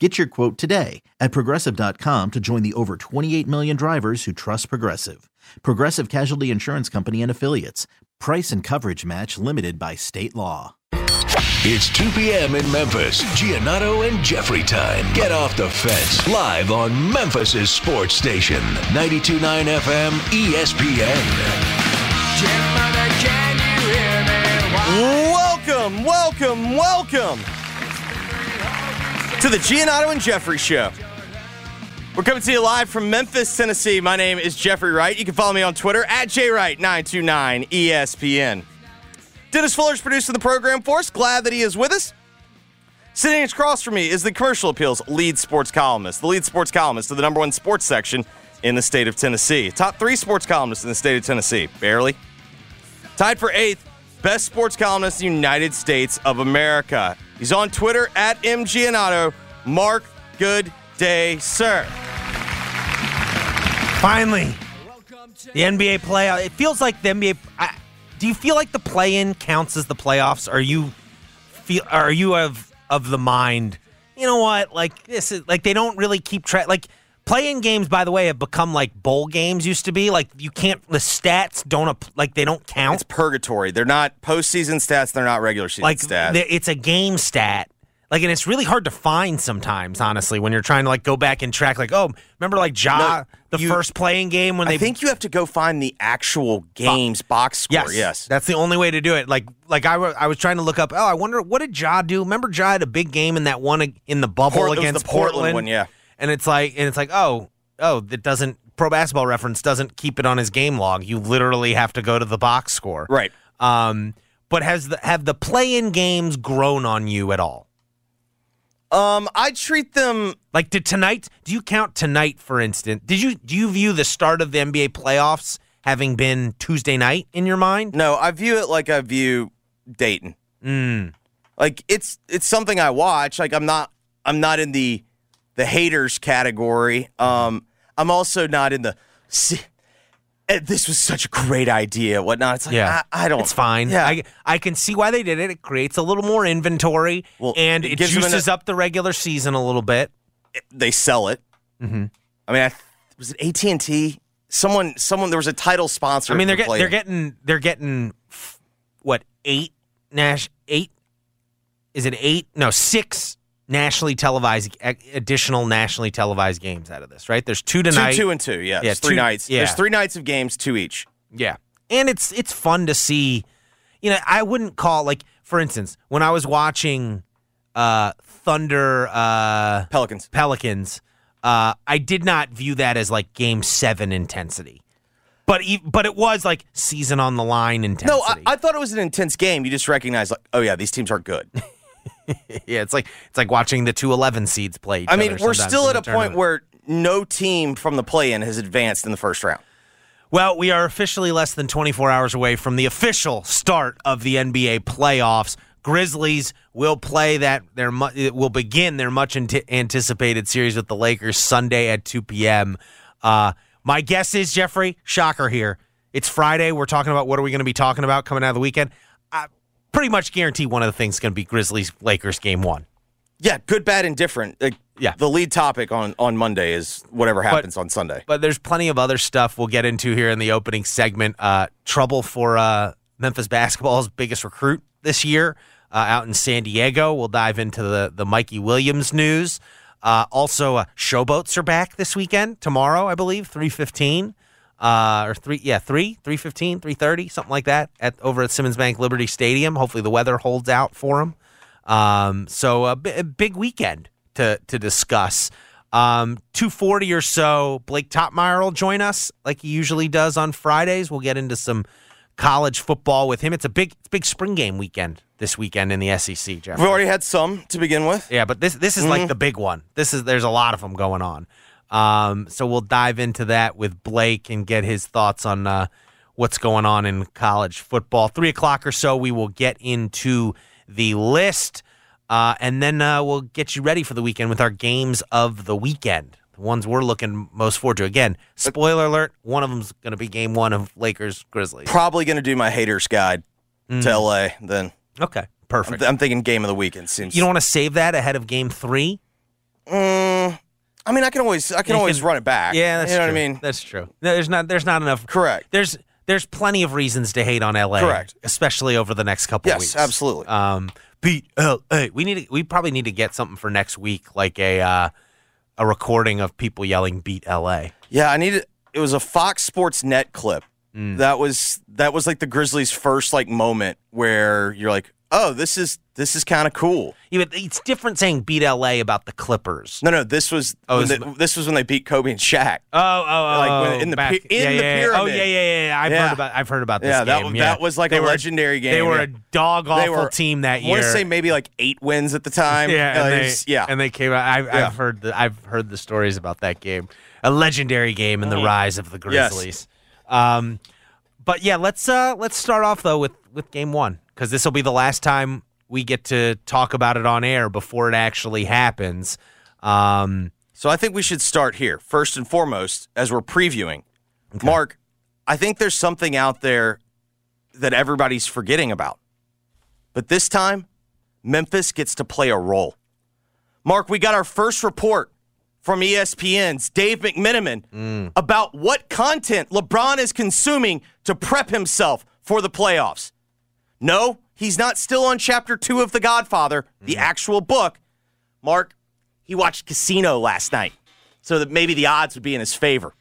Get your quote today at progressive.com to join the over 28 million drivers who trust Progressive. Progressive Casualty Insurance Company and Affiliates. Price and coverage match limited by state law. It's 2 p.m. in Memphis. Giannotto and Jeffrey time. Get off the fence. Live on Memphis's sports station. 92.9 FM ESPN. Welcome, welcome, welcome to the Giannotto and Jeffrey Show. We're coming to you live from Memphis, Tennessee. My name is Jeffrey Wright. You can follow me on Twitter at jwright929ESPN. Dennis Fuller's producing the program for us. Glad that he is with us. Sitting across from me is the Commercial Appeals lead sports columnist, the lead sports columnist of the number one sports section in the state of Tennessee. Top three sports columnists in the state of Tennessee, barely. Tied for eighth, best sports columnist in the United States of America. He's on Twitter at mgiannotto. Mark, good day, sir. Finally, the NBA playoff. It feels like the NBA. I, do you feel like the play-in counts as the playoffs? Are you feel? Are you of of the mind? You know what? Like this is like they don't really keep track. Like play-in games, by the way, have become like bowl games used to be. Like you can't. The stats don't like they don't count. It's purgatory. They're not postseason stats. They're not regular season like stats. it's a game stat. Like and it's really hard to find sometimes, honestly, when you're trying to like go back and track. Like, oh, remember like Ja, No, the you- first playing game when they I think you have to go find the actual game's box score. Yes, Yes. that's the only way to do it. Like, like I, wa- I was trying to look up. Oh, I wonder what did Ja do? Remember, Ja had a big game in that one in the bubble Port- was the against Portland one, yeah. And it's like, and it's like, oh, oh, that doesn't. Pro Basketball Reference doesn't keep it on his game log. You literally have to go to the box score. Right. Um, but has the have the play-in games grown on you at all? Um, I treat them. Like, did tonight? Do you count tonight, for instance? Did you do you view the start of the NBA playoffs having been Tuesday night in your mind? No, I view it like I view Dayton. Mm. Like it's it's something I watch. Like I'm not I'm not in the the haters category. Um, I'm also not in the. "See, eh, This was such a great idea. Whatnot. It's like Yeah, I, I don't. It's fine. Yeah. I, I can see why they did it. It creates a little more inventory, Well, and it it, them an- juices up the regular season a little bit. they sell it. Mm-hmm. I mean, I, was it AT and T? Someone, someone. There was a title sponsor. I mean, they're getting they're getting they're getting f- what eight nash eight? Is it eight? No, six nationally televised additional nationally televised games out of this. Right? There's two tonight. two two and two. Yeah, Yeah, it's three two- nights. yeah. There's three nights of games, two each. Yeah. And it's it's fun to see. You know, I wouldn't call like for instance, when I was watching uh Thunder uh Pelicans. Pelicans, uh I did not view that as like game 7 intensity. But e- but it was like season on the line intensity. No, I, I thought it was an intense game. You just recognize, like, oh yeah, these teams are good. yeah, it's like it's like watching the two eleven seeds play. each I mean, we're still at a point where no team from the play-in has advanced in the first round. Well, we are officially less than 24 hours away from the official start of the NBA playoffs. Grizzlies will play that their will begin their much anticipated series with the Lakers Sunday at 2 p.m. Uh, my guess is Jeffrey Shocker here. It's Friday. We're talking about what are we going to be talking about coming out of the weekend. Pretty much guarantee one of the things is going to be Grizzlies Lakers game one. Yeah, good, bad, and different. Like, Yeah. the lead topic on on Monday is whatever happens on Sunday. But there's plenty of other stuff we'll get into here in the opening segment. Uh, trouble for uh, Memphis basketball's biggest recruit this year uh, out in San Diego. We'll dive into the the Mikey Williams news. Uh, also, uh, showboats are back this weekend. Tomorrow, I believe, three fifteen, uh, or three, yeah, three, three fifteen, three thirty, something like that, at over at Simmons Bank Liberty Stadium. Hopefully, the weather holds out for them. Um, so a, big weekend to to discuss. Um, 240 or so. Blake Toppmeyer will join us like he usually does on Fridays. We'll get into some college football with him. It's a big, it's a big spring game weekend this weekend in the SEC, Jeff. We've already had some to begin with. Yeah, but this this is like the big one. This is there's a lot of them going on. Um, so we'll dive into that with Blake and get his thoughts on uh, what's going on in college football. Three o'clock or so, we will get into the list, uh, and then uh, we'll get you ready for the weekend with our games of the weekend. The ones we're looking most forward to. Again, spoiler alert: one of them's going to be Game One of Lakers Grizzlies. Probably going to do my haters guide to LA. Then Okay, I'm, perfect. I'm thinking game of the weekend seems. you don't want to save that ahead of Game Three. Mm, I mean, I can always I can You always can- run it back. Yeah, that's you know true. what I mean. That's true. There's not there's not enough. Correct. There's there's plenty of reasons to hate on LA. Correct. Especially over the next couple Yes, weeks. absolutely. Um, beat LA. We need to, we probably need to get something for next week, like a uh, a recording of people yelling "Beat LA." Yeah, I needed. It was a Fox Sports Net clip. Mm. That was that was like the Grizzlies' first like moment where you're like, oh, this is this is kind of cool. Yeah, it's different saying "Beat LA" about the Clippers. No, no, this was Oh, when they- this was when they beat Kobe and Shaq. Oh, oh, oh! Like when- in the back- in yeah, the yeah, yeah. Oh, yeah, yeah, yeah. I've Yeah. heard about. I've heard about this Yeah, that game. was- yeah. that was like They a were- legendary game. They were a dog awful were team that I year. want to say maybe like eight wins at the time. Yeah, Uh, and it they, yeah. and they came out. I, Yeah. I've heard the I've heard the stories about that game, a legendary game in the rise of the Yes. Grizzlies. Um, but yeah, let's uh let's start off though with with game one because this will be the last time we get to talk about it on air before it actually happens. Um, So I think we should start here first and foremost as we're previewing. Mark, I think there's something out there that everybody's forgetting about. But this time, Memphis gets to play a role. Mark, we got our first report from ESPN's Dave McMenamin about what content LeBron is consuming to prep himself for the playoffs. No, he's not still on chapter two of The Godfather, the actual book. Mark, he watched Casino last night, so that maybe the odds would be in his favor.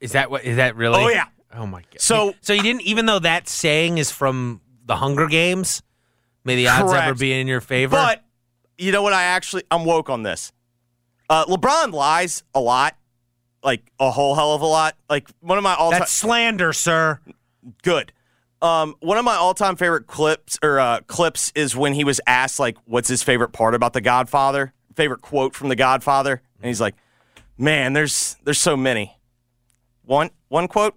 is that what is that really? Oh, yeah. Oh my god. So- so you didn't even though that saying is from the Hunger Games. May the odds ever be in your favor. But you know what? I actually I'm woke on this. Uh, LeBron lies a lot, like a whole hell of a lot. Like one of my all time that's slander, sir. good. Um, one of my all-time favorite clips or uh, clips is when he was asked like, "What's his favorite part about The Godfather?" Favorite quote from The Godfather, and he's like, "Man, there's there's so many." One one quote,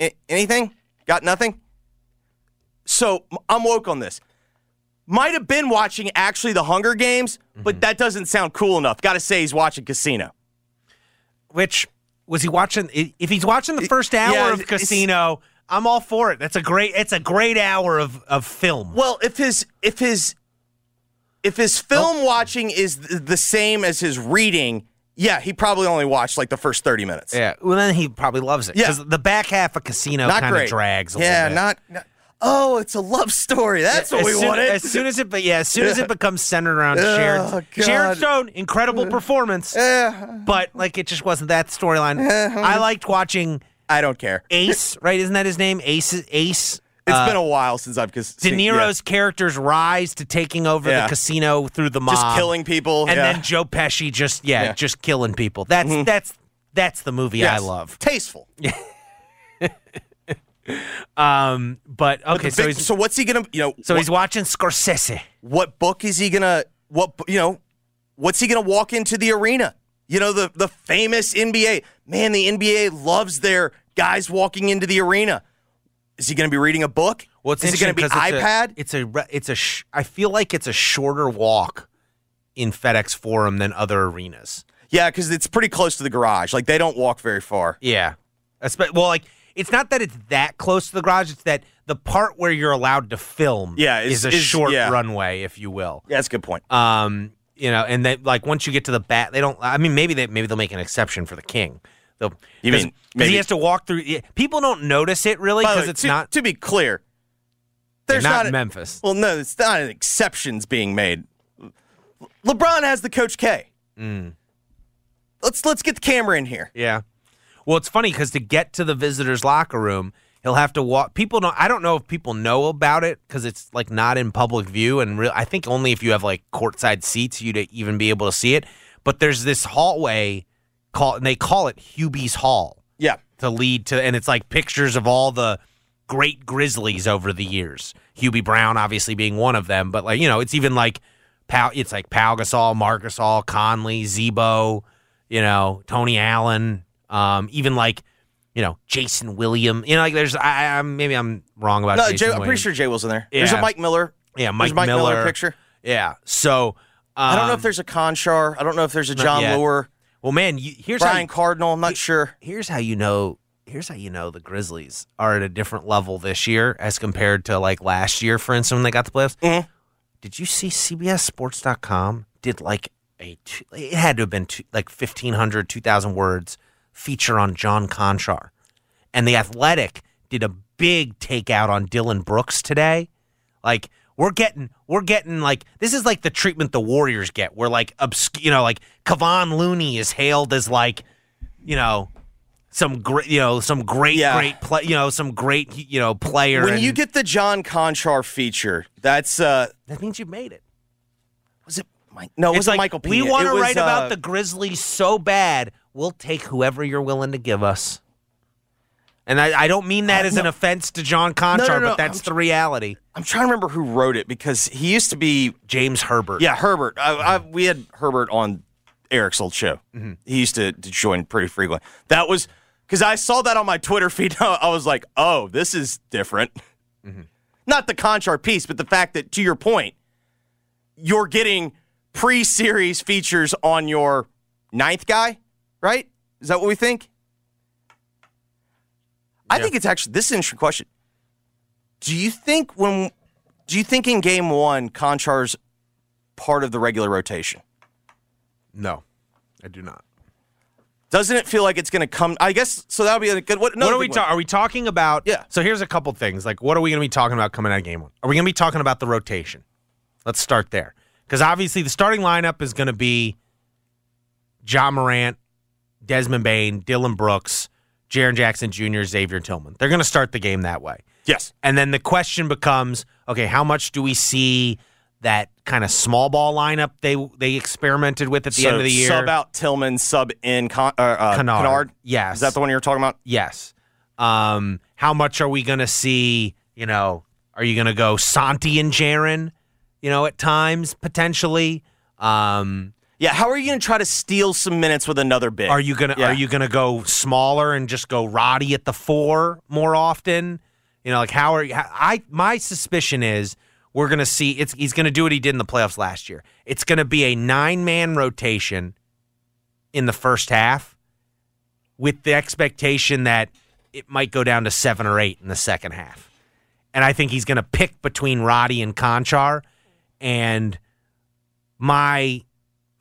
A- anything? Got nothing. So I'm woke on this. Might have been watching actually the Hunger Games, but that doesn't sound cool enough. Got to say he's watching Casino. Which was he watching? If he's watching the first hour yeah, of it's- Casino, I'm all for it. That's a great. It's a great hour of of film. Well, if his if his if his film watching is th- the same as his reading, yeah, he probably only watched like the first thirty minutes. Yeah. Well, then he probably loves it. Yeah. Because the back half of Casino kind of drags. A yeah, little bit. not, not. Oh, it's a love story. That's what we soon, wanted. As soon as it, but yeah, as soon as it becomes centered around Sharon, Oh, Sharon. Stone, incredible performance, but like it just wasn't that storyline. I liked watching I don't care. Ace, right? Isn't that his name? Ace. Ace. It's uh, been a while since I've cause, De Niro's character's rise to taking over Yeah. the casino through the mob, just killing people, and yeah. then Joe Pesci just yeah, Yeah. Mm-hmm. just killing people. That's that's that's the movie I love. tasteful. Um, but okay, The so big- he's so what's he gonna? You know, so what, he's watching Scorsese. what book is he gonna? What you know? What's he gonna walk into the arena? You know, the the famous NBA man. The NBA loves their guys walking into the arena. Is he gonna be reading a book? Well, it's is it gonna be interesting 'cause iPad? It's a, it's a it's a sh- I feel like it's a shorter walk in FedEx Forum than other arenas. yeah, because it's pretty close to the garage. Like they don't walk very far. Yeah. Espe- well, like it's not that it's that close to the garage. It's that the part where you're allowed to film Yeah, is, a is- short yeah. runway, if you will. Yeah, that's a good point. Um, you know, and they like once you get to the bat, they don't. I mean, maybe they maybe they'll make an exception for the king. They'll, You cause, mean 'cause he has to walk through? People don't notice it really because it's to, not. to be clear. There's not not, in a- Memphis. Well, no, it's not an exceptions being made. LeBron has the Coach K. Mm. let's let's get the camera in here. Yeah. Well, it's funny because to get to the visitors' locker room, he'll have to walk. People don't. I don't know if people know about it because it's like not in public view, and I think only if you have like courtside seats you'd even be able to see it. But there's this hallway called, and they call it Hubie's Hall Yeah. to lead to, and it's like pictures of all the great Grizzlies over the years. Hubie Brown, obviously being one of them, but like you know, it's even like Pau. It's like Pau Gasol, Marc Gasol, Conley, Z-Bo, you know, Tony Allen, um, even like you know Jason William. You know, like there's I, I maybe I'm wrong about. No, Jay, I'm pretty sure Jay was in there. There's a Mike Miller. Yeah, Mike, Mike Miller, picture. Yeah, so um, I don't know if there's a Konchar. I don't know if there's a John. Lure. Well, man, you, here's how Brian you- Cardinal. I'm not sure. here's how you know here's how you know the Grizzlies are at a different level this year as compared to like last year, for instance, when they got the playoffs. Mhm. Did you see CBSSports.com did like a two, it had to have been two, like 1500 2000 words feature on John Konchar. And the Athletic did a big takeout on Dillon Brooks today. Like we're getting we're getting like this is like the treatment the Warriors get. Where like obsc- you know like Kevon Looney is hailed as like you know some great you know some great Yeah. great play you know some great you know player. When and you get the John Konchar feature, that's uh that means you've made it. was it Mike? No, it wasn't like Michael we want to write uh, about the Grizzlies so bad. We'll take whoever you're willing to give us. And I, I don't mean that Uh, as an offense to John Konchar, no, no, but that's I'm the reality. I'm trying to remember who wrote it because he used to be James Herbert. yeah Herbert. I, I, we had Herbert on Eric's old show. He used to, to join pretty frequently. That was because I saw that on my Twitter feed. I was like, oh, this is different. Not the Konchar piece, but the fact that to your point, you're getting pre-series features on your ninth guy, right? Is that what we think? I Yeah. think it's actually this is an interesting question. Do you think when do you think in game one Konchar's part of the regular rotation? No, I do not. Doesn't it feel like it's going to come? I guess so. That would be a good. What, What are we talking? Are we talking about? Yeah. So here's a couple things. Like, what are we going to be talking about coming out of game one? Are we going to be talking about the rotation? Let's start there, because obviously the starting lineup is going to be Ja Morant, Desmond Bane, Dillon Brooks, Jaren Jackson Jr., Xavier Tillman. They're going to start the game that way. Yes. And then the question becomes, okay, how much do we see that kind of small ball lineup they they experimented with at the so end of the year? sub out Tillman, sub in Con, uh, uh, Kennard. Kennard. Yes. Is that the one you were talking about? Yes. Um, how much are we going to see? You know, are you going to go Santi and Jaren? You know, at times potentially. Um, Yeah. How are you going to try to steal some minutes with another big? are you gonna Yeah. Are you gonna go smaller and just go Roddy at the four more often? You know, like how are you? I my suspicion is we're gonna see it's he's gonna do what he did in the playoffs last year. It's gonna be a nine man rotation in the first half, with the expectation that it might go down to seven or eight in the second half. And I think he's gonna pick between Roddy and Konchar, and my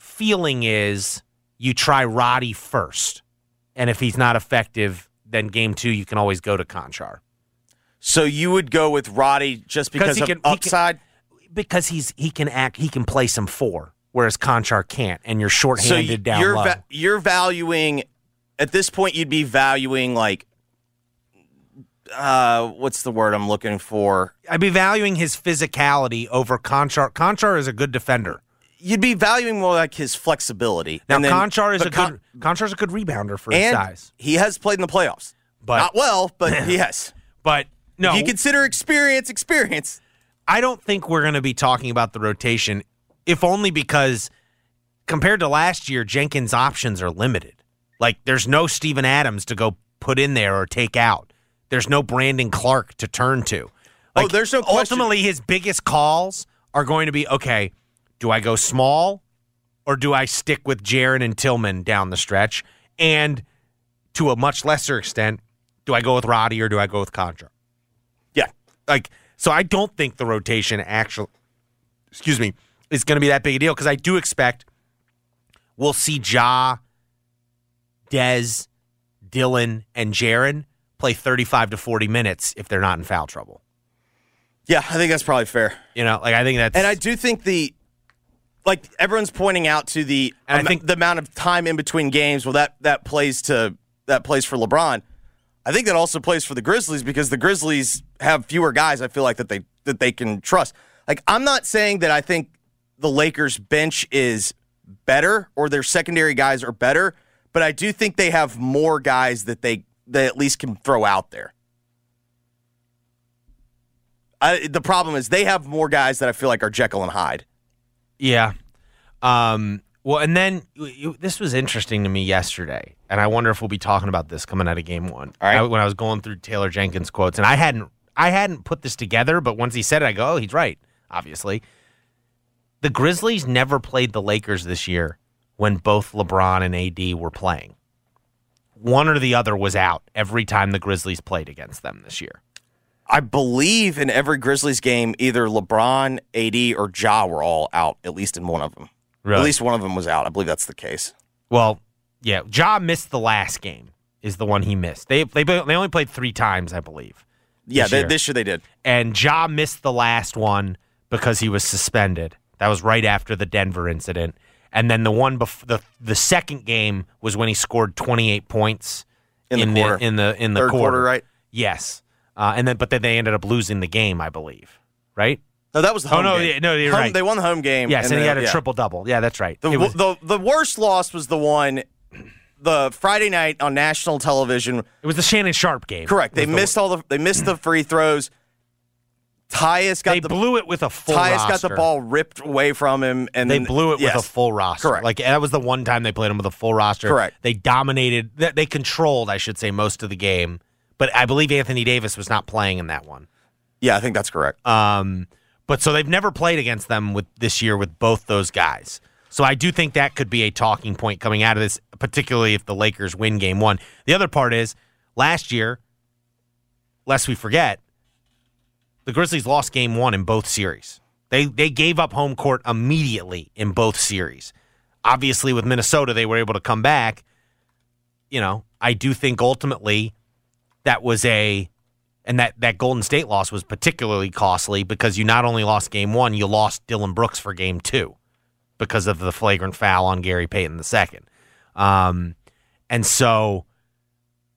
feeling is you try Roddy first. And if he's not effective, then game two, you can always go to Konchar. So you would go with Roddy just because he of can- he can- upside. Because he's he can act he can play some four, whereas Konchar can't, and you're so shorthanded you- down you're low. va- you're valuing at this point. You'd be valuing like. Uh, what's the word I'm looking for? I'd be valuing his physicality over Konchar. Konchar is a good defender. You'd be valuing more like his flexibility. Now And then- Konchar is a Con- good Konchar is a good rebounder for his size. he has played in the playoffs. But Not well, but he has. but no, If you consider experience, experience. I don't think we're going to be talking about the rotation, if only because compared to last year, Jenkins' options are limited. Like, there's no Steven Adams to go put in there or take out. There's no Brandon Clarke to turn to. Oh, there's no question- Ultimately, his biggest calls are going to be okay, do I go small or do I stick with Jaren and Tillman down the stretch? And to a much lesser extent, do I go with Roddy or do I go with Konchar? Yeah. like so I don't think the rotation actually excuse me is going to be that big a deal because I do expect we'll see Ja, Dez, Dillon, and Jaren play 35 to 40 minutes if they're not in foul trouble. Yeah, I think that's probably fair. You know, like I think that's And I do think the like everyone's pointing out to the And I think- the amount of time in between games. Well, that that plays to that plays for LeBron. I think that also plays for the Grizzlies because the Grizzlies have fewer guys. I feel like that they that they can trust. Like I'm not saying that I think the Lakers bench is better or their secondary guys are better, but I do think they have more guys that they they at least can throw out there. I, the problem is they have more guys that I feel like are Jekyll and Hyde. Yeah. Um, well, and then you, this was interesting to me yesterday, and I wonder if we'll be talking about this coming out of game one. All right. I- when I was going through Taylor Jenkins quotes, and I hadn't I hadn't put this together, but once he said it, I go, oh, he's right. Obviously, the Grizzlies never played the Lakers this year when both LeBron and AD were playing. One or the other was out every time the Grizzlies played against them this year. I believe in every Grizzlies game, either LeBron, AD, or Ja were all out, at least in one of them. Really? At least one of them was out. I believe that's the case. Well, yeah, Ja missed the last game. Is the one he missed. They they they only played three times, I believe. Yeah, This they, year. this year they did. and Ja missed the last one because he was suspended. That was right after the Denver incident. And then the one bef- the the second game was when he scored 28 points In the quarter. in the in the Third quarter, right? Yes. Uh, and then but then they ended up losing the game, I believe. Right? No, that was the home. Oh, no, game. yeah, no, you're Home- right. They won the home game. Yes, and, he had a yeah. triple double. Yeah, that's right. The, was, the the worst loss was the one, the Friday night on national television. it was the Shannon Sharpe game. Correct. They the- missed all the they missed the free throws. Tyus got They the blew it with a full Tyus got the ball ripped away from him, and They then- blew it yes. with a full roster. Correct. Like that was the one time they played him with a full roster. Correct. They dominated. They controlled, I should say, most of the game. But I believe Anthony Davis was not playing in that one. Yeah, I think that's correct. Um, but so they've never played against them with this year with both those guys. So I do think that could be a talking point coming out of this, particularly if the Lakers win game one. The other part is last year, lest we forget, the Grizzlies lost game one in both series. They they gave up home court immediately in both series. Obviously, with Minnesota, they were able to come back. You know, I do think ultimately that was a and that, that Golden State loss was particularly costly because you not only lost game one, you lost Dillon Brooks for game two because of the flagrant foul on Gary Payton II. Um, and so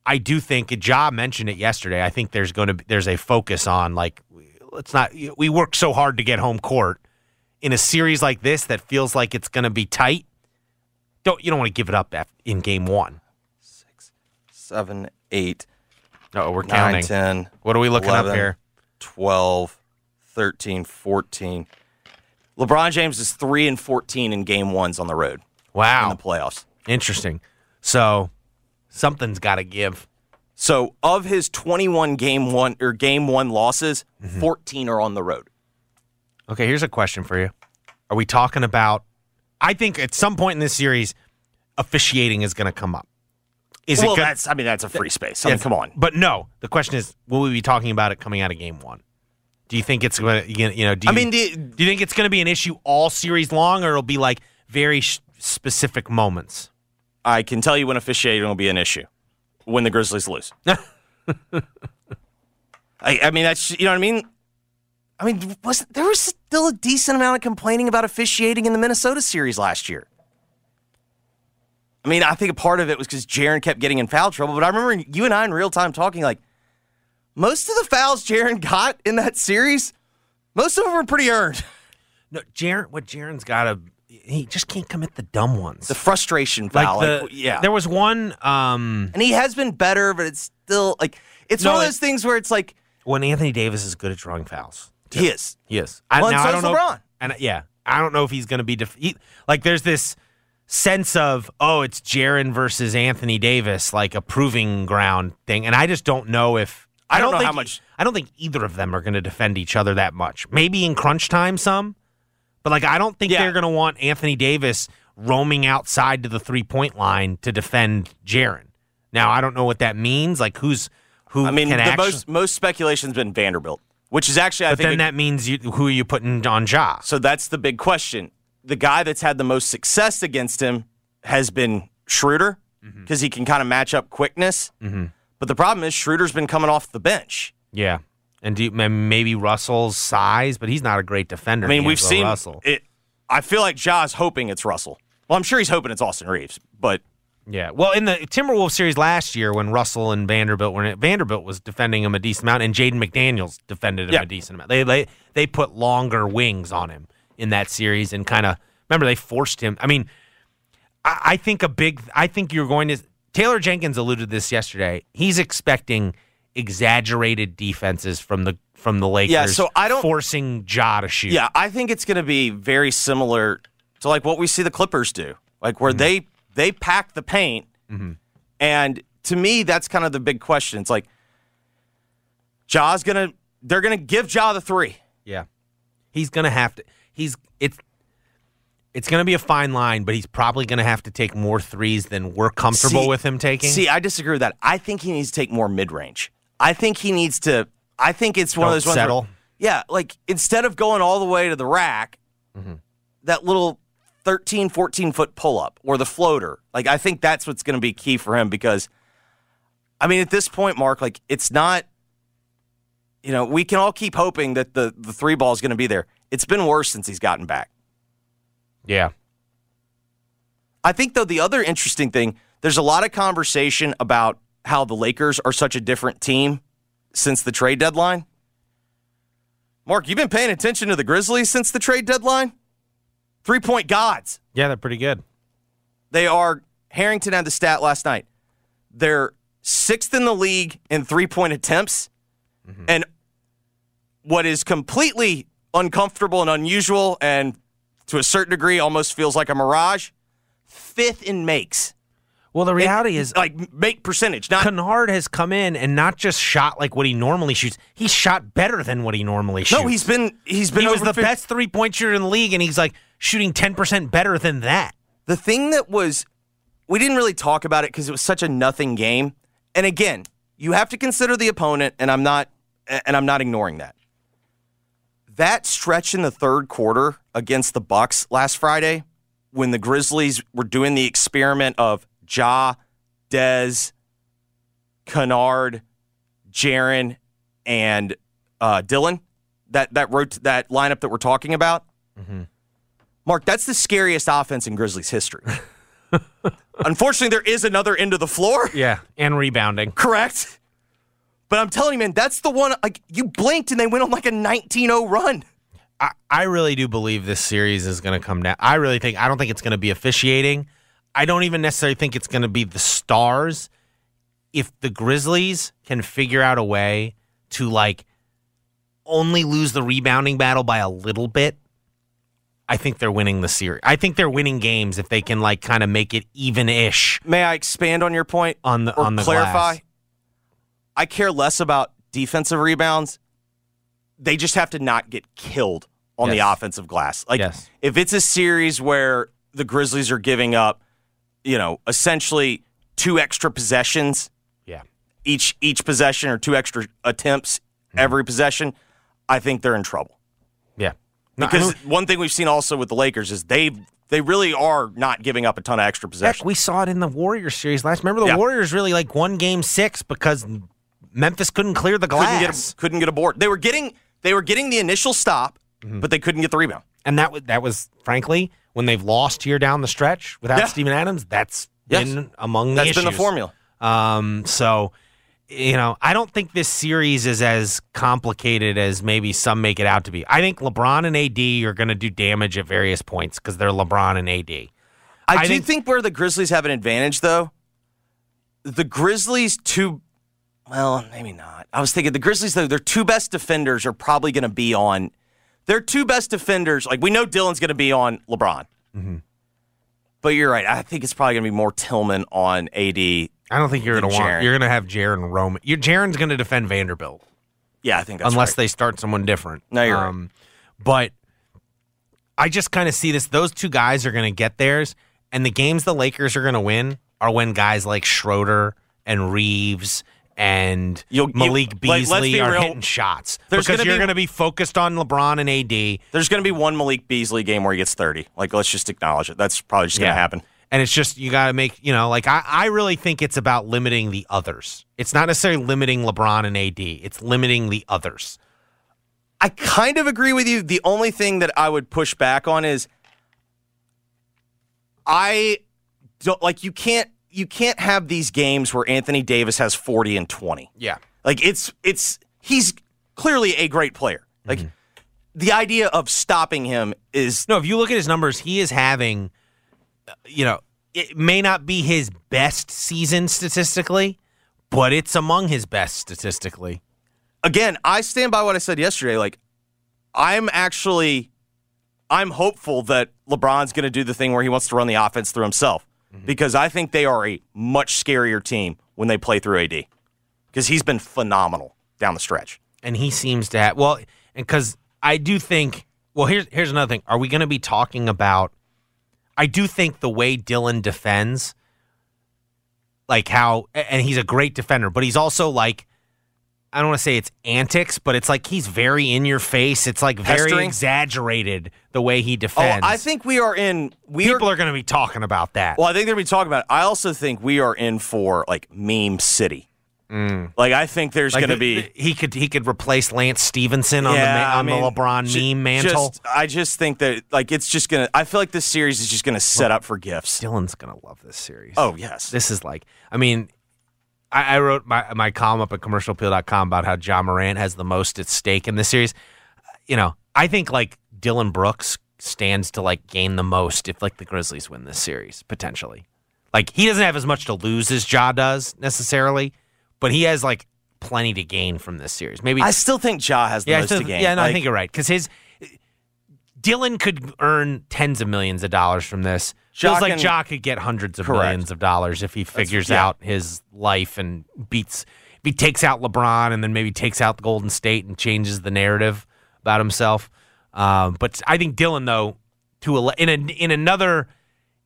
I do think Ja mentioned it yesterday. I think there's going to be, there's a focus on like let's not we work so hard to get home court in a series like this that feels like it's going to be tight. Don't you don't want to give it up in game one? Seven, eight, No, we're counting. 10, What are we looking 11, up here? 12, 13, 14. LeBron James is 3 and 14 in game ones on the road Wow, in the playoffs. Interesting. So something's got to give. So, of his 21 game one or game one losses, Mm-hmm. 14 are on the road. Okay, here's a question for you. Are we talking about? I think at some point in this series, officiating is going to come up. Is well, it? gonna- that's I mean that's a free space. I mean, come on. But no, the question is, will we be talking about it coming out of game one? Do you think it's going to? You know, do you, I mean, the, do you think it's going to be an issue all series long, or it'll be like very sh- specific moments? I can tell you when officiating will be an issue when the Grizzlies lose. I, I mean, that's you know what I mean. I mean, was there was still a decent amount of complaining about officiating in the Minnesota series last year. I mean, I think a part of it was because Jaren kept getting in foul trouble. But I remember you and I in real time talking like most of the fouls Jaren got in that series, most of them were pretty earned. No, Jaren. What Jaren's got to, he just can't commit the dumb ones. The frustration like foul, the like, yeah. There was one. Um, and he has been better, but it's still like it's No, one of it- those things where it's like when Anthony Davis is good at drawing fouls. he is. He is. I, Well, now, so I don't is know. LeBron. And yeah, I don't know if he's going to be def- he, like. There's this sense of oh, it's Jaren versus Anthony Davis, like a proving ground thing, and I just don't know if I don't know think how much- I don't think either of them are going to defend each other that much. Maybe in crunch time, some, but like I don't think Yeah. they're going to want Anthony Davis roaming outside to the three point line to defend Jaren. Now I don't know what that means. Like who's who? I mean, can the actually, most most speculation's been Vanderbilt, which is actually I but think. then that means you, who are you putting on Ja? so that's the big question. The guy that's had the most success against him has been Schroeder Mm-hmm. because he can kind of match up quickness. But the problem is Schroeder's been coming off the bench. Yeah, and do you, maybe Russell's size, but he's not a great defender. I mean, we've seen Russell. it. I feel like Ja's hoping it's Russell. Well, I'm sure he's hoping it's Austin Reaves, but Yeah. Well, in the Timberwolves series last year, when Russell and Vanderbilt were in it, Vanderbilt was defending him a decent amount, and Jaden McDaniels defended him Yeah. a decent amount. They, they they put longer wings on him in that series, and kind of remember they forced him. I mean, I, I think a big. I think you're going to. Taylor Jenkins alluded to this yesterday. He's expecting exaggerated defenses from the from the Lakers. Yeah, so I don't- forcing Ja to shoot. yeah, I think it's going to be very similar to like what we see the Clippers do, like where mm-hmm. they they pack the paint, mm-hmm. and to me that's kind of the big question. It's like Ja's gonna they're gonna give Ja the three. Yeah. He's gonna have to he's it's it's gonna be a fine line, but he's probably gonna have to take more threes than we're comfortable See- with him taking. See, I disagree with that. I think he needs to take more mid range. I think he needs to. I think it's one of Don't those ones. where- settle. yeah, like instead of going all the way to the rack, Mm-hmm. that little 13, 14 foot pull up or the floater. Like I think that's what's going to be key for him because, I mean, at this point, Mark, like it's not. You know, we can all keep hoping that the the three ball is going to be there. It's been worse since he's gotten back. yeah. I think, though, the other interesting thing, there's a lot of conversation about how the Lakers are such a different team since the trade deadline. Mark, you've been paying attention to the Grizzlies since the trade deadline? Three point gods. Yeah, they're pretty good. They are, Harrington had the stat last night. They're sixth in the league in three point attempts. Mm-hmm. And what is completely uncomfortable and unusual, and to a certain degree almost feels like a mirage, fifth in makes. Well, the reality is like make percentage, not Kennard has come in and not just shot like what he normally shoots. He's shot better than what he normally shoots. no. He's been he's been he was the 50 best three point shooter in the league, and he's like shooting ten percent better than that. The thing that was we didn't really talk about it because it was such a nothing game. And again, you have to consider the opponent, and I'm not and I'm not ignoring that. That stretch in the third quarter against the Bucks last Friday, when the Grizzlies were doing the experiment of Ja, Dez, Kennard, Jaren, and uh, Dillon, that that wrote that lineup that we're talking about. Mark, that's the scariest offense in Grizzlies history. Unfortunately, there is another end of the floor. Yeah, and rebounding. Correct. But I'm telling you, man, that's the one. Like you blinked and they went on like a 19-0 run. I, I really do believe this series is going to come down. I really think I don't think it's going to be officiating. I don't even necessarily think it's going to be the stars. If the Grizzlies can figure out a way to like only lose the rebounding battle by a little bit, I think they're winning the series. I think they're winning games if they can like kind of make it even-ish May I expand on your point on the or on the clarify? glass. I care less about defensive rebounds. They just have to not get killed on the offensive glass. Like Yes. if it's a series where the Grizzlies are giving up, you know, essentially two extra possessions Yeah. each each possession or two extra attempts Hmm. every possession, I think they're in trouble. Yeah. No, Because one thing we've seen also with the Lakers is they they really are not giving up a ton of extra Heck, possessions. we saw it in the Warriors series last. Remember the Yeah. Warriors really like won Game Six because Memphis couldn't clear the glass, couldn't get a, couldn't get a board. They were getting they were getting the initial stop, Mm-hmm. but they couldn't get the rebound. and that was that was frankly when they've lost here down the stretch without Yeah. Steven Adams. That's Yes. been among the That's issues. been the formula. Um, so you know, I don't think this series is as complicated as maybe some make it out to be. I think LeBron and AD are going to do damage at various points because they're LeBron and AD. I, I do think- think, where the Grizzlies have an advantage though. The Grizzlies two well, maybe not. I was thinking the Grizzlies though, their two best defenders are probably going to be on their two best defenders. Like we know Dillon's going to be on LeBron. Mm-hmm. But you're right. I think it's probably going to be more Tillman on AD. I don't think you're going to want. You're going to have Jaren Roman. Your Jaren's going to defend Vanderbilt. Yeah, I think that's unless right. they start someone different. No, you're right. But I just kind of see this. Those two guys are going to get theirs, and the games the Lakers are going to win are when guys like Schroeder and Reaves and You'll- you- Malik like, Beasley be are real. hitting shots because gonna you're going to be focused on LeBron and AD. There's going to be one Malik Beasley game where he gets 30. Like, let's just acknowledge it. That's probably just going to happen. And it's just you got to make you know like I, I really think it's about limiting the others. It's not necessarily limiting LeBron and AD. It's limiting the others. I kind of agree with you. The only thing that I would push back on is I don't like you can't you can't have these games where Anthony Davis has 40 and 20. Yeah. Like it's it's he's clearly a great player. Like Mm-hmm. the idea of stopping him is No, if you look at his numbers, he is having, uh, you know, it may not be his best season statistically, but it's among his best statistically. again, I stand by what I said yesterday. Like, I'm actually, I'm hopeful that LeBron's going to do the thing where he wants to run the offense through himself Mm-hmm. because I think they are a much scarier team when they play through AD because he's been phenomenal down the stretch. And he seems to have, well, and because I do think, well, here's, here's another thing. Are we going to be talking about, I do think the way Dillon defends, like how, and he's a great defender, but he's also like, I don't want to say it's antics, but it's like he's very in your face. It's like very Pestering? exaggerated the way he Oh, defends. I think we are in. We people are. are going to be talking about that. Well, I think they're going to be talking about it. I also think we are in for like meme city. Mm. Like, I think there's Like going to the- be. he could he could replace Lance Stephenson on Yeah, the ma- I on mean, the LeBron ju- meme mantle. Just, I just think that like it's just gonna. I feel like this series is just gonna set up for gifts. Dillon's gonna love this series. Oh yes, this is like I mean, I, I wrote my my column up at commercialappeal.com about how Ja Morant has the most at stake in this series. You know, I think like Dillon Brooks stands to like gain the most if like the Grizzlies win this series potentially. Like he doesn't have as much to lose as Ja does necessarily, but he has like plenty to gain from this series. Maybe I still think Ja has the yeah, most still- to gain. Yeah, no, I think you're right because his Dillon could earn tens of millions of dollars from this. Ja Feels like Ja could get hundreds of Correct. millions of dollars if he figures yeah. out his life and beats. If he takes out LeBron and then maybe takes out the Golden State and changes the narrative about himself. Um, but I think Dillon though, to a, in a in another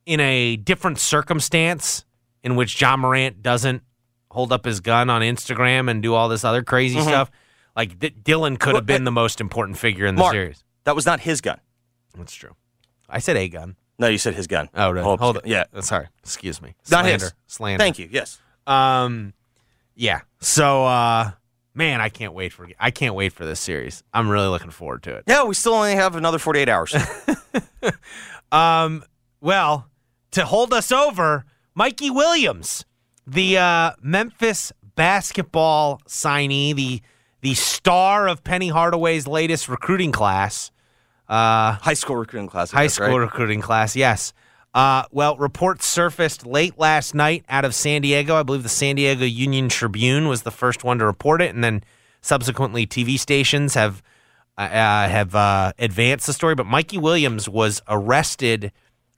in a different circumstance in which Ja Morant doesn't hold up his gun on Instagram and do all this other crazy Mm-hmm. stuff. Like D- Dillon could have been the most important figure in the Mark, series. that was not his gun. That's true. I said a gun. No, you said his gun. Oh, really? Hold, Hold it. Yeah, Uh, Sorry. Excuse me. not his. Slander. Thank you. Yes. Um, yeah. So, uh, man, I can't wait for I can't wait for this series. I'm really looking forward to it. Yeah, we still only have another 48 hours. Um, well, to hold us over, Mikey Williams, the uh, Memphis basketball signee, the the star of Penny Hardaway's latest recruiting class, uh, High school recruiting class. High school right? recruiting class. Yes. Uh, well, reports surfaced late last night out of San Diego. I believe the San Diego Union Tribune was the first one to report it, and then subsequently TV stations have uh, uh, have uh, advanced the story. But Mikey Williams was arrested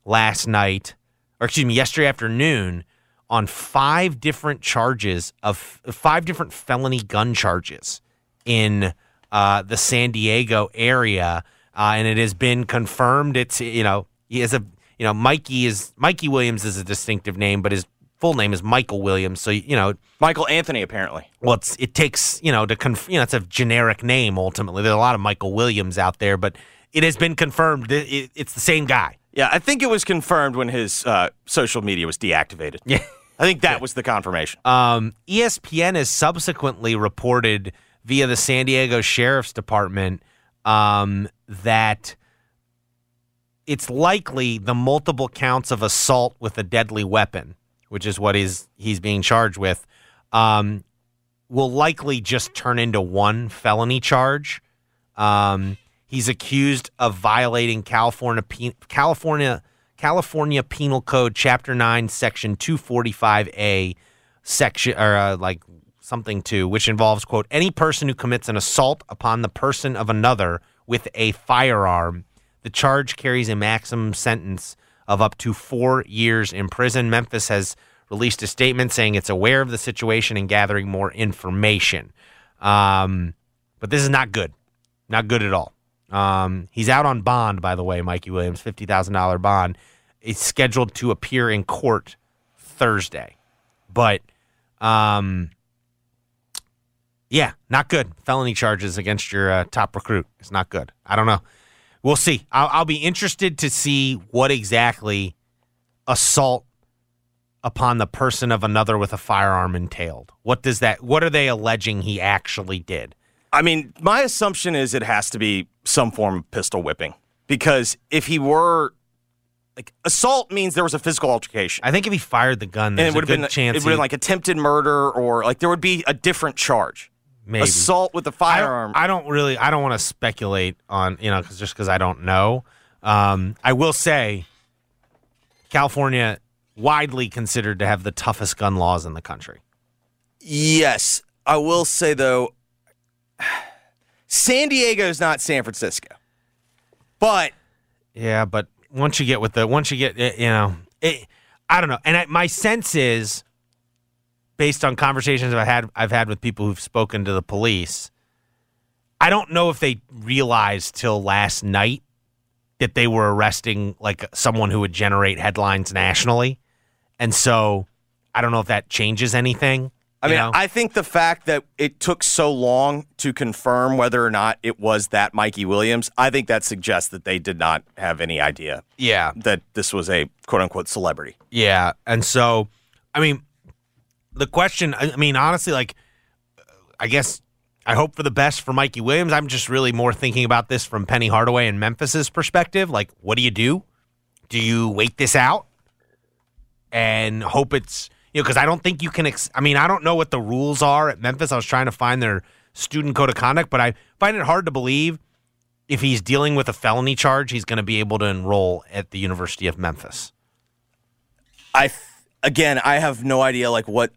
last night, or excuse me, yesterday afternoon, on five different charges of five different felony gun charges in uh, the San Diego area, uh, and it has been confirmed. It's you know he is a you know Mikey is Mikey Williams is a distinctive name, but his full name is Michael Williams. So you know Michael Anthony, apparently. well, it's, it takes you know to conf- you know it's a generic name ultimately. There's a lot of Michael Williams out there, but it has been confirmed that it, it's the same guy. Yeah, I think it was confirmed when his uh, social media was deactivated. Yeah. I think that was the confirmation. Um, ESPN has subsequently reported via the San Diego Sheriff's Department um, that it's likely the multiple counts of assault with a deadly weapon, which is what he's he's being charged with, um, will likely just turn into one felony charge. Um, he's accused of violating California California California Penal Code Chapter Nine, Section two forty five A, section or uh, like something two, which involves quote any person who commits an assault upon the person of another with a firearm. The charge carries a maximum sentence of up to four years in prison. Memphis has released a statement saying it's aware of the situation and gathering more information. Um, but this is not good. Not good at all. Um, he's out on bond, by the way, Mikey Williams, $50,000 bond. It's scheduled to appear in court Thursday. But, um, yeah, not good. Felony charges against your uh, top recruit. It's not good. I don't know. We'll see. I'll, I'll be interested to see what exactly assault upon the person of another with a firearm entailed. What does that? What are they alleging he actually did? I mean, my assumption is it has to be some form of pistol whipping because if he were like assault means there was a physical altercation. I think if he fired the gun, and there's it would a have been chance it would have been like attempted murder or like there would be a different charge. Maybe. Assault with a I don't, firearm. I don't really. I don't want to speculate on you know 'cause- just because I don't know. Um, I will say, California widely considered to have the toughest gun laws in the country. yes, I will say though, San Diego is not San Francisco, but Yeah, but once you get with the once you get eh, you know, it, I don't know. And I, my sense is, based on conversations I've had I've had with people who've spoken to the police, I don't know if they realized till last night that they were arresting like someone who would generate headlines nationally, and so I don't know if that changes anything. I mean, know? I think the fact that it took so long to confirm whether or not it was that Mikey Williams, I think that suggests that they did not have any idea yeah, that this was a quote unquote celebrity. Yeah, and so, I mean, the question. I mean, honestly, like, I guess I hope for the best for Mikey Williams. I'm just really more thinking about this from Penny Hardaway and Memphis's perspective. Like, what do you do? Do you wait this out and hope it's you know? Because I don't think you can. Ex- I mean, I don't know what the rules are at Memphis. I was trying to find their student code of conduct, but I find it hard to believe if he's dealing with a felony charge, he's going to be able to enroll at the University of Memphis. I again, I have no idea like what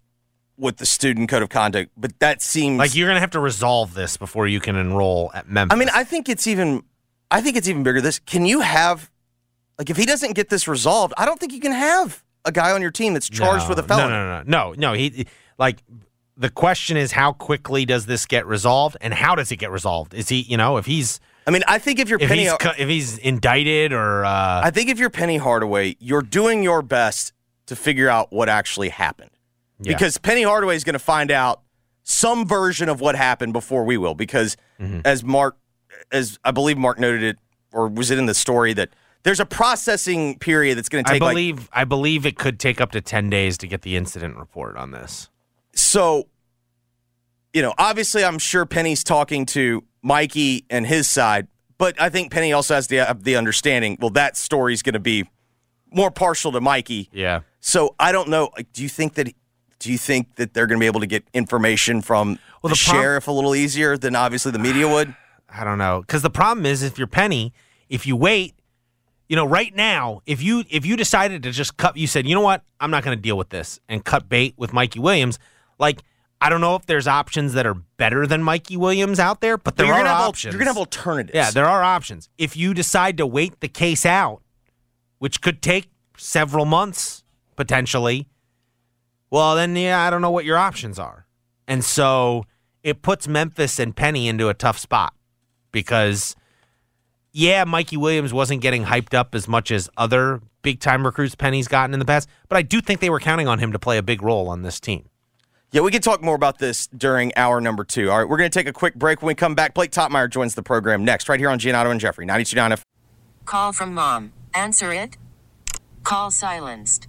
what the student code of conduct, but that seems Like you're gonna have to resolve this before you can enroll at Memphis. I mean, I think it's even I think it's even bigger. This can you have like if he doesn't get this resolved, I don't think you can have a guy on your team that's charged No, with a felony. No, no, no, no, no. He like the question is how quickly does this get resolved, and how does it get resolved? Is he, you know, if he's I mean, I think if you're if Penny, he's if he's indicted or uh, I think if you're Penny Hardaway, you're doing your best to figure out what actually happened. Yeah. Because Penny Hardaway is going to find out some version of what happened before we will. Because Mm-hmm. as Mark, as I believe Mark noted it, or was it in the story that there's a processing period that's going to take like I believe I believe it could take up to ten days to get the incident report on this. so. You know, obviously, I'm sure Penny's talking to Mikey and his side, but I think Penny also has the the understanding. Well, that story's going to be more partial to Mikey. Yeah. So I don't know. Like, do you think that? Do you think that they're going to be able to get information from Well, the, the sheriff a little easier than obviously the media would? I don't know because the problem is if you're Penny, if you wait, you know, right now, if you if you decided to just cut, you said, you know what, I'm not going to deal with this and cut bait with Mikey Williams. Like, I don't know if there's options that are better than Mikey Williams out there, but there are al- options. you're going to have alternatives. yeah, there are options. If you decide to wait the case out, which could take several months potentially, well, then yeah, I don't know what your options are. And so it puts Memphis and Penny into a tough spot because, yeah, Mikey Williams wasn't getting hyped up as much as other big time recruits Penny's gotten in the past, but I do think they were counting on him to play a big role on this team. Yeah, we can talk more about this during hour number two. All right, we're going to take a quick break. When we come back, Blake Toppmeyer joins the program next, right here on Giannotto and Jeffrey, 92.9 F- Call from mom. Answer it. Call silenced.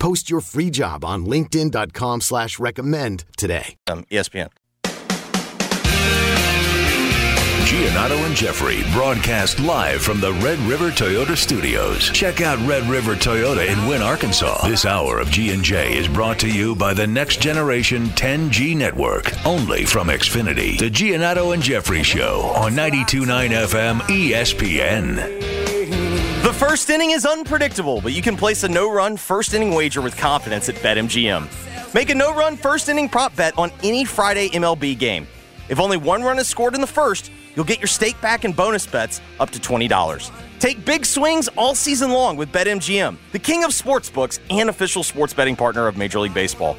Post your free job on linkedin.com slash recommend today. um, ESPN. Giannotto and Jeffrey broadcast live from the Red River Toyota Studios. Check out Red River Toyota in Wynne, Arkansas. This hour of G&J is brought to you by the Next Generation 10G Network, only from Xfinity. The Giannotto and Jeffrey Show on 92.9 FM ESPN. The first inning is unpredictable, but you can place a no-run first inning wager with confidence at BetMGM. Make a no-run first inning prop bet on any Friday MLB game. If only one run is scored in the first, you'll get your stake back in bonus bets up to $20. Take big swings all season long with BetMGM, the king of sportsbooks and official sports betting partner of Major League Baseball.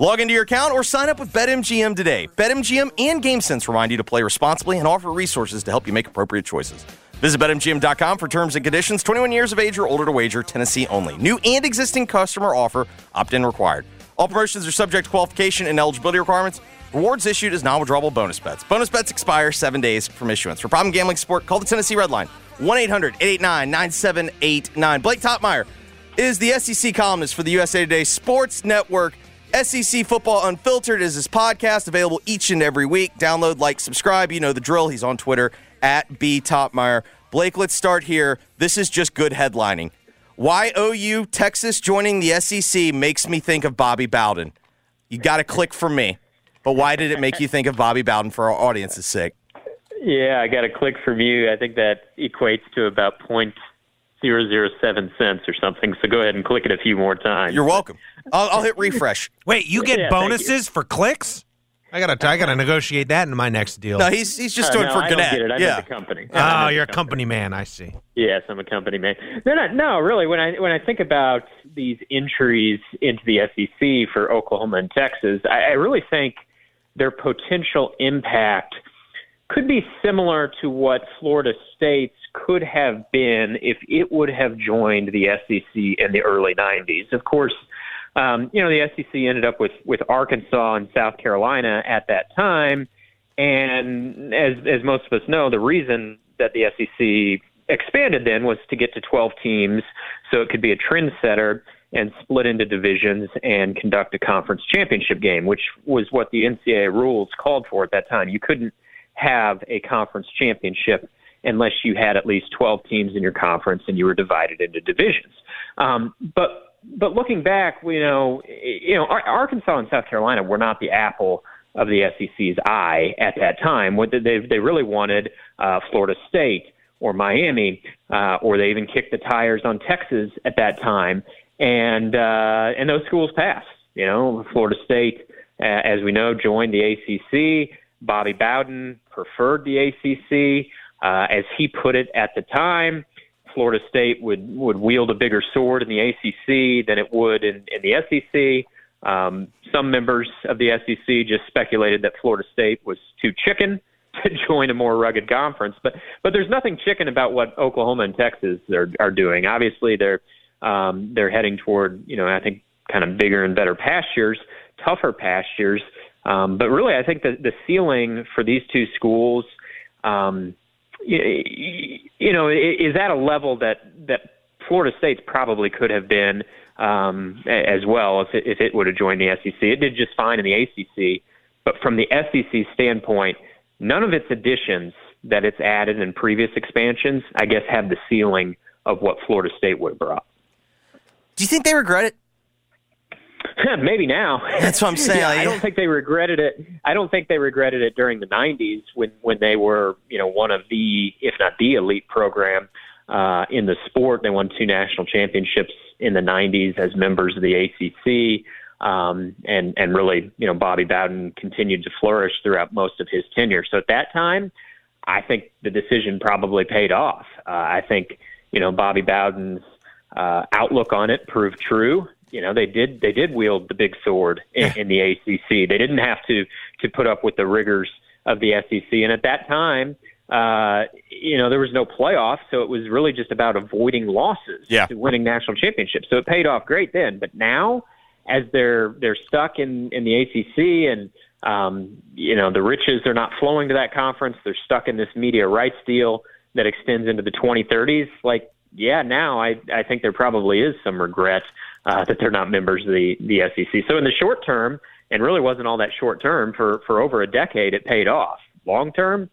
Log into your account or sign up with BetMGM today. BetMGM and GameSense remind you to play responsibly and offer resources to help you make appropriate choices. Visit BetMGM.com for terms and conditions. 21 years of age or older to wager, Tennessee only. New and existing customer offer, opt in required. All promotions are subject to qualification and eligibility requirements. Rewards issued as non-withdrawable bonus bets. Bonus bets expire seven days from issuance. For problem gambling support, call the Tennessee Red Line, 1-800-889-9789. Blake Toppmeyer is the SEC columnist for the USA Today Sports Network. SEC Football Unfiltered is his podcast, available each and every week. Download, like, subscribe. You know the drill. He's on Twitter at B Toppmeyer. Blake, let's start here. This is just good headlining. Why OU Texas joining the SEC makes me think of Bobby Bowden. You got to click for me. But why did it make you think of Bobby Bowden for our audience's sake? Yeah, I got a click from you. I think that equates to about point zero zero seven cents or something. So go ahead and click it a few more times. You're welcome. I'll, I'll hit refresh. Wait, you get Yeah, thank you. bonuses for clicks? I gotta, I gotta negotiate that in my next deal. No, he's he's just Uh, doing no, for I don't Gannett. get it. I yeah. meant the company. Oh, meant you're a company man. I see. Yes, I'm a company man. No, no, no, really. When I when I think about these entries into the SEC for Oklahoma and Texas, I, I really think their potential impact could be similar to what Florida State's could have been if it would have joined the SEC in the early '90s. Of course, um, you know the SEC ended up with with Arkansas and South Carolina at that time, and as as most of us know, the reason that the SEC expanded then was to get to 12 teams so it could be a trendsetter and split into divisions and conduct a conference championship game, which was what the NCAA rules called for at that time. You couldn't have a conference championship unless you had at least 12 teams in your conference and you were divided into divisions. Um, but but looking back, you know, you know, Arkansas and South Carolina were not the apple of the SEC's eye at that time. What they they really wanted uh, Florida State or Miami, uh, or they even kicked the tires on Texas at that time, and uh, and those schools passed. You know, Florida State, uh, as we know, joined the ACC. Bobby Bowden preferred the ACC, uh, as he put it at the time. Florida State would would wield a bigger sword in the ACC than it would in, in the SEC. Um, some members of the SEC just speculated that Florida State was too chicken to join a more rugged conference, but but there's nothing chicken about what Oklahoma and Texas are are doing. Obviously, they're um, they're heading toward you know I think kind of bigger and better pastures, tougher pastures. Um, but really, I think the the ceiling for these two schools. Um, you, know, is that a level that that Florida State's probably could have been um, as well if it, if it would have joined the SEC. It did just fine in the ACC, but from the SEC standpoint, none of its additions that it's added in previous expansions, I guess, have the ceiling of what Florida State would have brought. Do you think they regret it? Maybe now. That's what I'm saying. Yeah, I don't think they regretted it. I don't think they regretted it during the '90s when when they were, you know, one of the, if not the elite program uh, in the sport. They won two national championships in the '90s as members of the ACC, um, and and really, you know, Bobby Bowden continued to flourish throughout most of his tenure. So at that time, I think the decision probably paid off. Uh, I think, you know, Bobby Bowden's uh, outlook on it proved true. You know, they did they did wield the big sword in, in the ACC. They didn't have to to put up with the rigors of the SEC. And at that time, uh, you know, there was no playoff, so it was really just about avoiding losses Yeah. to winning national championships. So it paid off great then. But now, as they're they're stuck in in the ACC and um, you know the riches are not flowing to that conference, they're stuck in this media rights deal that extends into the 2030s. Like, yeah, now I I think there probably is some regret uh, that they're not members of the the SEC. So in the short term, and really wasn't all that short term for for over a decade, it paid off. Long term,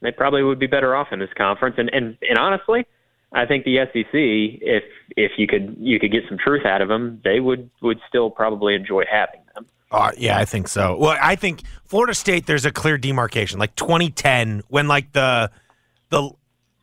they probably would be better off in this conference. And and and honestly, I think the SEC, if if you could you could get some truth out of them, they would would still probably enjoy having them. Uh, yeah, I think so. Well, I think Florida State. There's a clear demarcation, like 2010, when like the the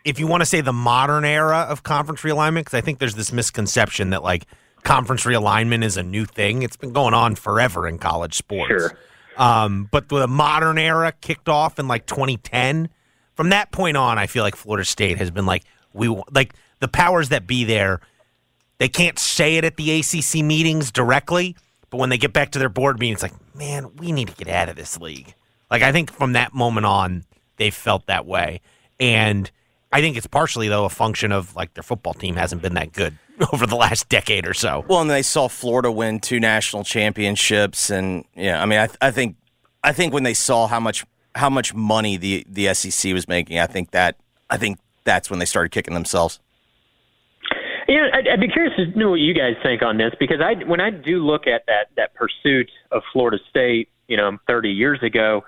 if you want to say the modern era of conference realignment, because I think there's this misconception that like conference realignment is a new thing. It's been going on forever in college sports. Sure. Um, but the modern era kicked off in like 2010. From that point on, I feel like Florida State has been like we like the powers that be there. They can't say it at the ACC meetings directly, but when they get back to their board meeting, it's like, man, we need to get out of this league. Like I think from that moment on, they felt that way, and I think it's partially though a function of like their football team hasn't been that good over the last decade or so. Well, and they saw Florida win two national championships, and yeah, I mean, I, I think, I think when they saw how much how much money the the SEC was making, I think that I think that's when they started kicking themselves. Yeah, I'd, I'd be curious to know what you guys think on this because I, when I do look at that that pursuit of Florida State, you know, 30 years ago,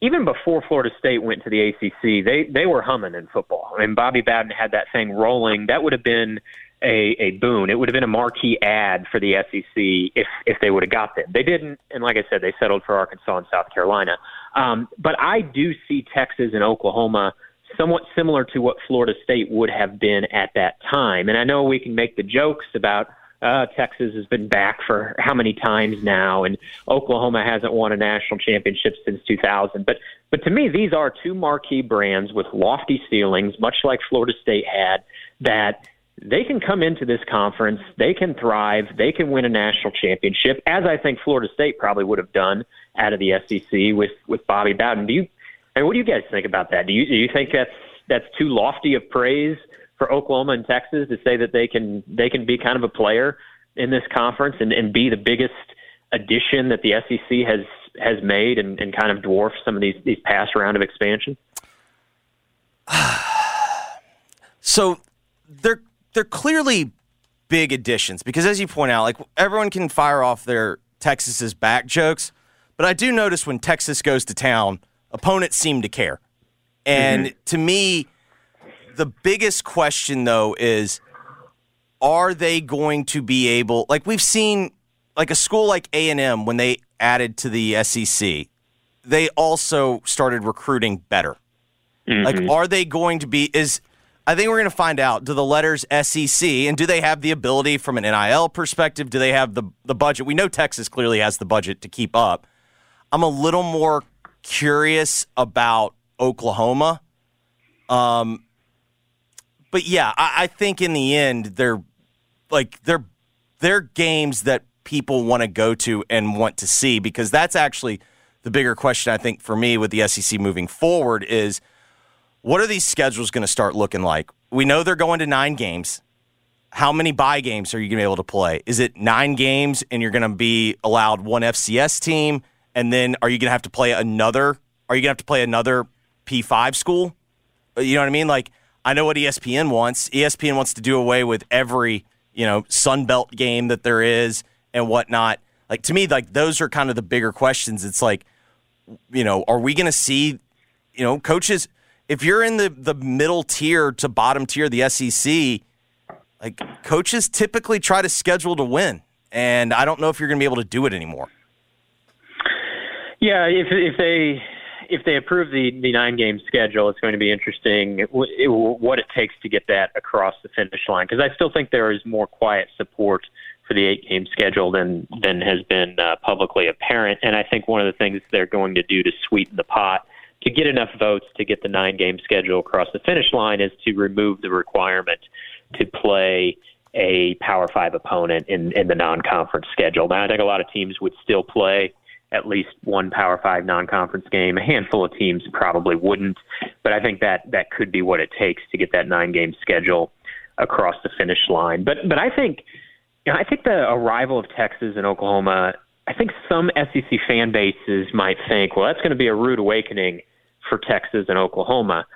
even before Florida State went to the ACC, they they were humming in football. I mean, Bobby Bowden had that thing rolling. That would have been a, a boon. It would have been a marquee ad for the SEC if if they would have got them. They didn't, and like I said, they settled for Arkansas and South Carolina. Um, but I do see Texas and Oklahoma somewhat similar to what Florida State would have been at that time. And I know we can make the jokes about uh, Texas has been back for how many times now, and Oklahoma hasn't won a national championship since 2000. But but to me, these are two marquee brands with lofty ceilings, much like Florida State had. That they can come into this conference, they can thrive, they can win a national championship, as I think Florida State probably would have done out of the SEC with with Bobby Bowden. Do you? And what do you guys think about that? Do you do you think that's that's too lofty of praise for Oklahoma and Texas to say that they can they can be kind of a player in this conference and, and be the biggest addition that the SEC has has made and, and kind of dwarf some of these these past round of expansion? so they're they're clearly big additions because as you point out, like everyone can fire off their Texas's back jokes, but I do notice when Texas goes to town opponents seem to care. And mm-hmm. to me, the biggest question though is are they going to be able like we've seen like a school like A&M when they added to the SEC, they also started recruiting better. Mm-hmm. Like are they going to be is I think we're going to find out do the letters SEC and do they have the ability from an NIL perspective? Do they have the the budget? We know Texas clearly has the budget to keep up. I'm a little more curious about Oklahoma. Um, but yeah, I, I think in the end they're like they're they're games that people want to go to and want to see because that's actually the bigger question I think for me with the SEC moving forward is what are these schedules going to start looking like? We know they're going to nine games. How many buy games are you going to be able to play? Is it nine games and you're going to be allowed one FCS team? and then are you going to have to play another? Are you going to have to play another P5 school? Uh, you know what I mean? Like I know what ESPN wants. ESPN wants to do away with every you know Sun Belt game that there is and whatnot. Like to me, like those are kind of the bigger questions. It's like, you know, are we going to see, you know, coaches? If you're in the the middle tier to bottom tier the SEC, like coaches typically try to schedule to win, and I don't know if you're going to be able to do it anymore. Yeah, if if they if they approve the the nine game schedule, it's going to be interesting what it takes to get that across the finish line. Because I still think there is more quiet support for the eight game schedule than than has been uh, publicly apparent. And I think one of the things they're going to do to sweeten the pot to get enough votes to get the nine game schedule across the finish line is to remove the requirement to play a Power Five opponent in in the non conference schedule. Now I think a lot of teams would still play at least one Power Five non-conference game. A handful of teams probably wouldn't, but I think that that could be what it takes to get that nine-game schedule across the finish line. But but I think you know, I think the arrival of Texas and Oklahoma. I think some SEC fan bases might think, well, that's going to be a rude awakening for Texas and Oklahoma.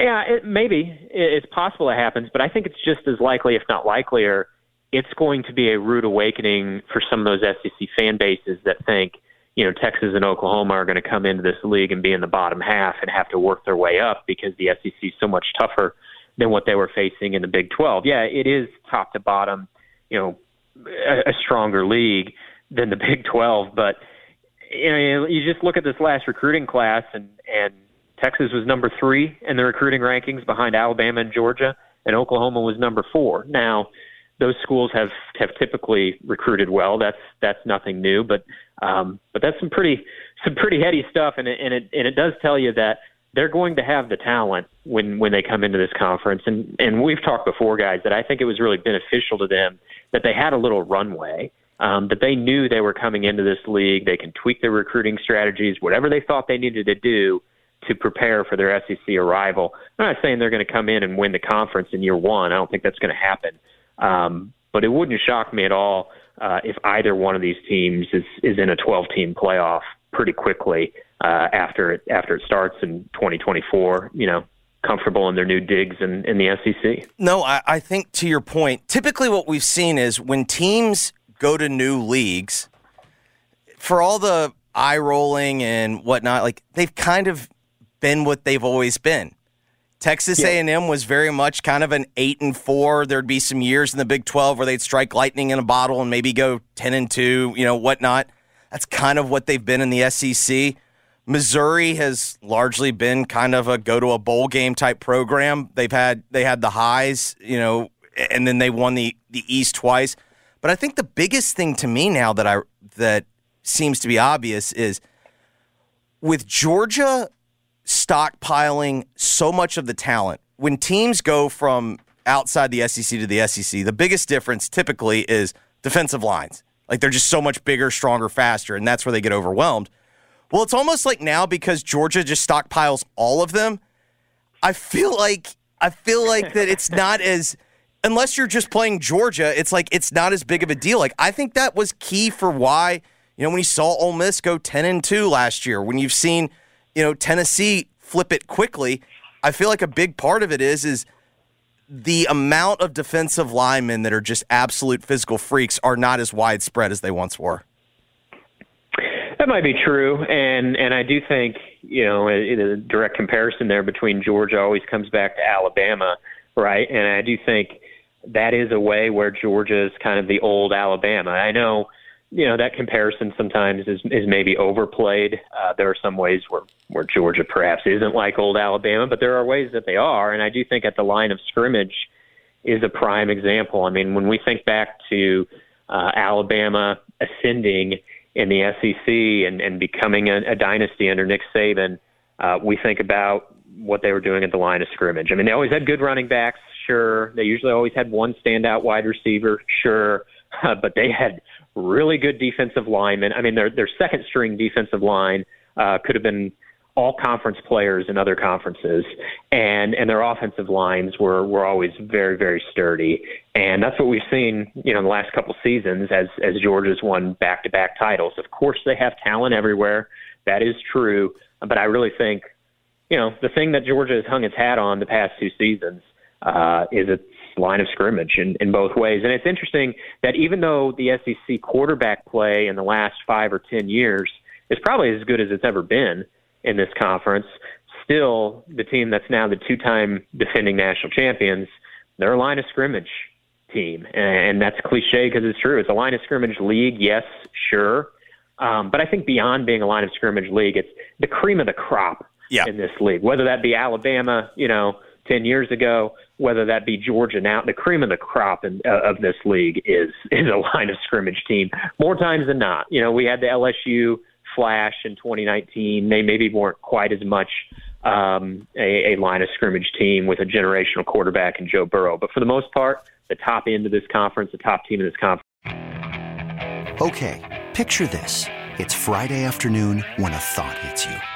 Yeah, it, maybe it's possible it happens, but I think it's just as likely, if not likelier, it's going to be a rude awakening for some of those SEC fan bases that think you know, Texas and Oklahoma are going to come into this league and be in the bottom half and have to work their way up because the SEC is so much tougher than what they were facing in the Big 12. Yeah, it is top to bottom, you know, a, a stronger league than the Big 12, but you know, you just look at this last recruiting class and and Texas was number 3 in the recruiting rankings behind Alabama and Georgia and Oklahoma was number 4. Now, those schools have have typically recruited well. That's that's nothing new, but um, but that's some pretty some pretty heady stuff, and it, and it and it does tell you that they're going to have the talent when when they come into this conference. And and we've talked before, guys, that I think it was really beneficial to them that they had a little runway. Um, that they knew they were coming into this league. They can tweak their recruiting strategies, whatever they thought they needed to do to prepare for their SEC arrival. I'm not saying they're going to come in and win the conference in year one. I don't think that's going to happen. Um, but it wouldn't shock me at all uh, if either one of these teams is is in a 12 team playoff pretty quickly uh, after it after it starts in 2024. You know, comfortable in their new digs in, in the SEC. No, I, I think to your point, typically what we've seen is when teams go to new leagues, for all the eye rolling and whatnot, like they've kind of been what they've always been. Texas yeah. A&M was very much kind of an 8 and 4. There'd be some years in the Big 12 where they'd strike lightning in a bottle and maybe go 10 and 2, you know, whatnot. That's kind of what they've been in the SEC. Missouri has largely been kind of a go to a bowl game type program. They've had they had the highs, you know, and then they won the the East twice. But I think the biggest thing to me now that I that seems to be obvious is with Georgia stockpiling so much of the talent. When teams go from outside the SEC to the SEC, the biggest difference typically is defensive lines. Like they're just so much bigger, stronger, faster, and that's where they get overwhelmed. Well, it's almost like now because Georgia just stockpiles all of them. I feel like I feel like that it's not as unless you're just playing Georgia, it's like it's not as big of a deal. Like I think that was key for why, you know, when you saw Ole Miss go 10 and 2 last year, when you've seen you know, Tennessee flip it quickly. I feel like a big part of it is is the amount of defensive linemen that are just absolute physical freaks are not as widespread as they once were. That might be true, and and I do think you know in a direct comparison there between Georgia always comes back to Alabama, right? And I do think that is a way where Georgia is kind of the old Alabama. I know you know that comparison sometimes is is maybe overplayed. Uh, there are some ways where where Georgia perhaps isn't like old Alabama, but there are ways that they are, and I do think at the line of scrimmage is a prime example. I mean, when we think back to uh, Alabama ascending in the SEC and, and becoming a, a dynasty under Nick Saban, uh, we think about what they were doing at the line of scrimmage. I mean, they always had good running backs, sure. They usually always had one standout wide receiver, sure, but they had really good defensive linemen. I mean, their their second string defensive line uh, could have been all conference players in other conferences, and and their offensive lines were were always very very sturdy, and that's what we've seen you know in the last couple seasons as as Georgia's won back to back titles. Of course, they have talent everywhere. That is true, but I really think you know the thing that Georgia has hung its hat on the past two seasons uh, is its line of scrimmage in, in both ways. And it's interesting that even though the SEC quarterback play in the last five or ten years is probably as good as it's ever been in this conference, still the team that's now the two-time defending national champions, they're a line of scrimmage team, and that's cliche because it's true. It's a line of scrimmage league, yes, sure, um, but I think beyond being a line of scrimmage league, it's the cream of the crop yeah. in this league. Whether that be Alabama, you know, ten years ago, whether that be Georgia now, the cream of the crop in, uh, of this league is is a line of scrimmage team more times than not. You know, we had the LSU flash in 2019. They maybe weren't quite as much um, a, a line of scrimmage team with a generational quarterback in Joe Burrow, but for the most part, the top end of this conference, the top team in this conference. Okay, picture this: it's Friday afternoon when a thought hits you.